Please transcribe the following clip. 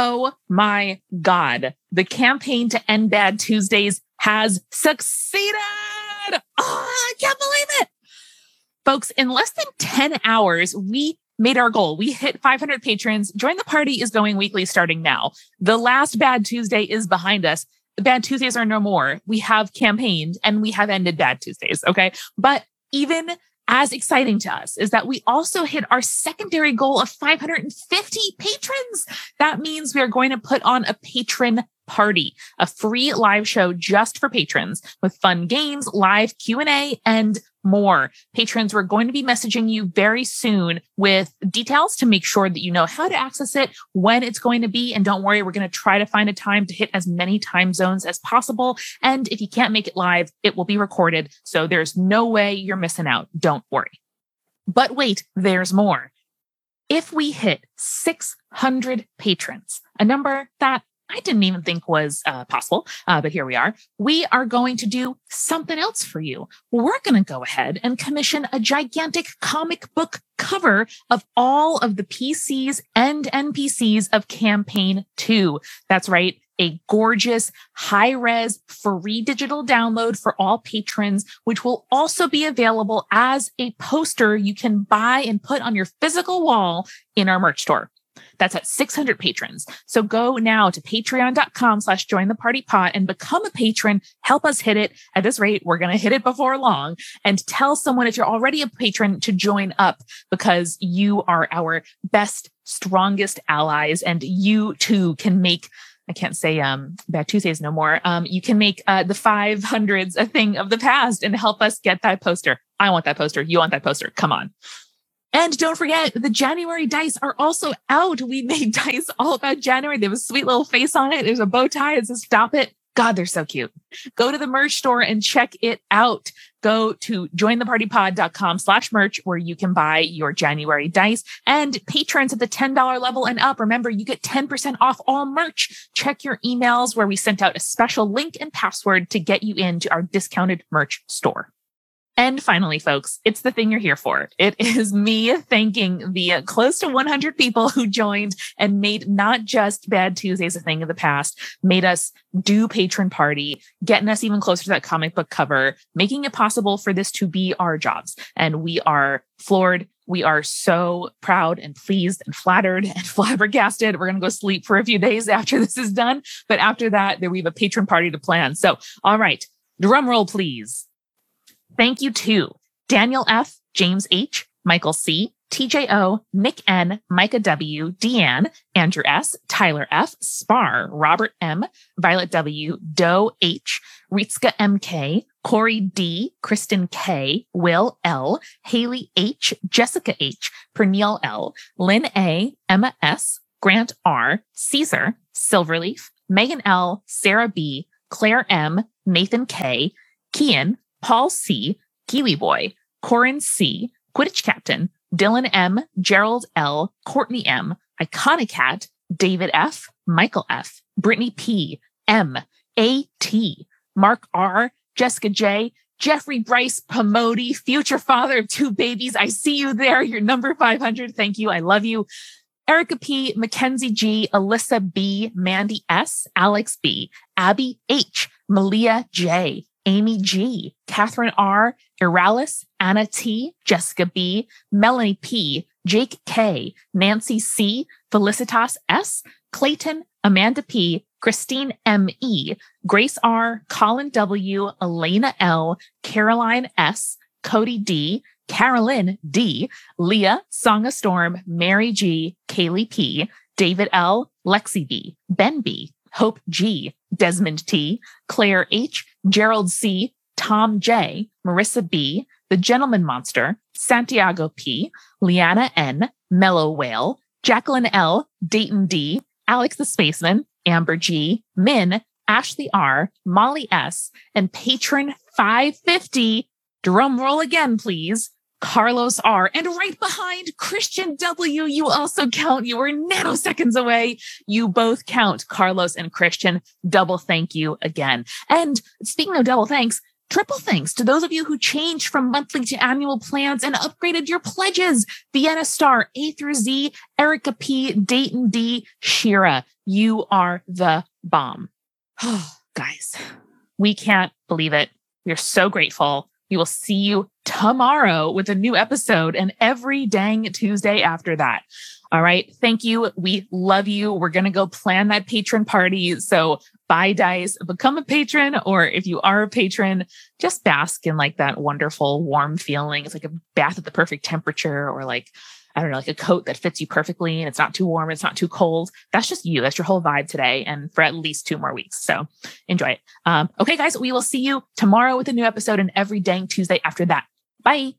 Oh my God. The campaign to end bad Tuesdays has succeeded. Oh, I can't believe it. Folks, in less than 10 hours, we made our goal. We hit 500 patrons. Join the party is going weekly starting now. The last bad Tuesday is behind us. Bad Tuesdays are no more. We have campaigned and we have ended bad Tuesdays. Okay. But even as exciting to us is that we also hit our secondary goal of 550 patrons. That means we are going to put on a patron party, a free live show just for patrons with fun games, live Q&A and more. Patrons, we're going to be messaging you very soon with details to make sure that you know how to access it, when it's going to be. And don't worry, we're going to try to find a time to hit as many time zones as possible. And if you can't make it live, it will be recorded. So there's no way you're missing out. Don't worry. But wait, there's more. If we hit 600 patrons, a number that I didn't even think was uh, possible, uh, but here we are. We are going to do something else for you. We're going to go ahead and commission a gigantic comic book cover of all of the PCs and NPCs of campaign two. That's right. A gorgeous high res free digital download for all patrons, which will also be available as a poster you can buy and put on your physical wall in our merch store. That's at 600 patrons. So go now to patreon.com slash join the party pod and become a patron. Help us hit it. At this rate, we're going to hit it before long and tell someone if you're already a patron to join up because you are our best, strongest allies and you too can make I can't say um bad Tuesdays no more. Um, you can make uh, the five hundreds a thing of the past and help us get that poster. I want that poster. You want that poster. Come on. And don't forget, the January dice are also out. We made dice all about January. They have a sweet little face on it. There's a bow tie. It says stop it. God, they're so cute. Go to the merch store and check it out. Go to jointhepartypod.com slash merch where you can buy your January dice and patrons at the $10 level and up. Remember, you get 10% off all merch. Check your emails where we sent out a special link and password to get you into our discounted merch store. And finally, folks, it's the thing you're here for. It is me thanking the close to 100 people who joined and made not just Bad Tuesdays a thing of the past, made us do patron party, getting us even closer to that comic book cover, making it possible for this to be our jobs. And we are floored. We are so proud and pleased and flattered and flabbergasted. We're going to go sleep for a few days after this is done. But after that, there we have a patron party to plan. So, all right, drum roll, please. Thank you to Daniel F., James H., Michael C., TJO, Nick N, Micah W, Deanne, Andrew S, Tyler F, Spar, Robert M, Violet W, Doe H, Ritska MK, Corey D, Kristen K, Will L, Haley H, Jessica H, Pernille L, Lynn A, Emma S, Grant R, Caesar, Silverleaf, Megan L, Sarah B, Claire M, Nathan K, Kian, Paul C, Kiwi Boy, Corin C, Quidditch Captain, Dylan M, Gerald L, Courtney M, Iconic Cat, David F, Michael F, Brittany P, M, A T, Mark R, Jessica J, Jeffrey Bryce Pomodi, future father of two babies. I see you there. You're number 500. Thank you. I love you. Erica P, Mackenzie G, Alyssa B, Mandy S, Alex B, Abby H, Malia J, Amy G, Catherine R, Iralis, Anna T, Jessica B, Melanie P, Jake K, Nancy C, Felicitas S, Clayton, Amanda P, Christine M E, Grace R, Colin W, Elena L, Caroline S, Cody D, Carolyn D, Leah, Song of Storm, Mary G, Kaylee P, David L, Lexi B, Ben B, Hope G, Desmond T, Claire H, Gerald C, Tom J, Marissa B, The Gentleman Monster, Santiago P, Liana N, Mellow Whale, Jacqueline L, Dayton D, Alex the Spaceman, Amber G, Min, Ashley R, Molly S, and patron 550. Drum roll again, please. Carlos R. And right behind Christian W, you also count. You were nanoseconds away. You both count, Carlos and Christian. Double thank you again. And speaking of double thanks, triple thanks to those of you who changed from monthly to annual plans and upgraded your pledges. Vienna Star, A through Z, Erica P, Dayton D, Shira. You are the bomb. Oh, guys, we can't believe it. We're so grateful. We will see you tomorrow with a new episode and every dang Tuesday after that. All right. Thank you. We love you. We're going to go plan that patron party. So buy dice, become a patron, or if you are a patron, just bask in like that wonderful warm feeling. It's like a bath at the perfect temperature or like, I don't know, like a coat that fits you perfectly and it's not too warm, it's not too cold. That's just you. That's your whole vibe today and for at least two more weeks. So enjoy it. Um, okay, guys, we will see you tomorrow with a new episode and every dang Tuesday after that. Bye.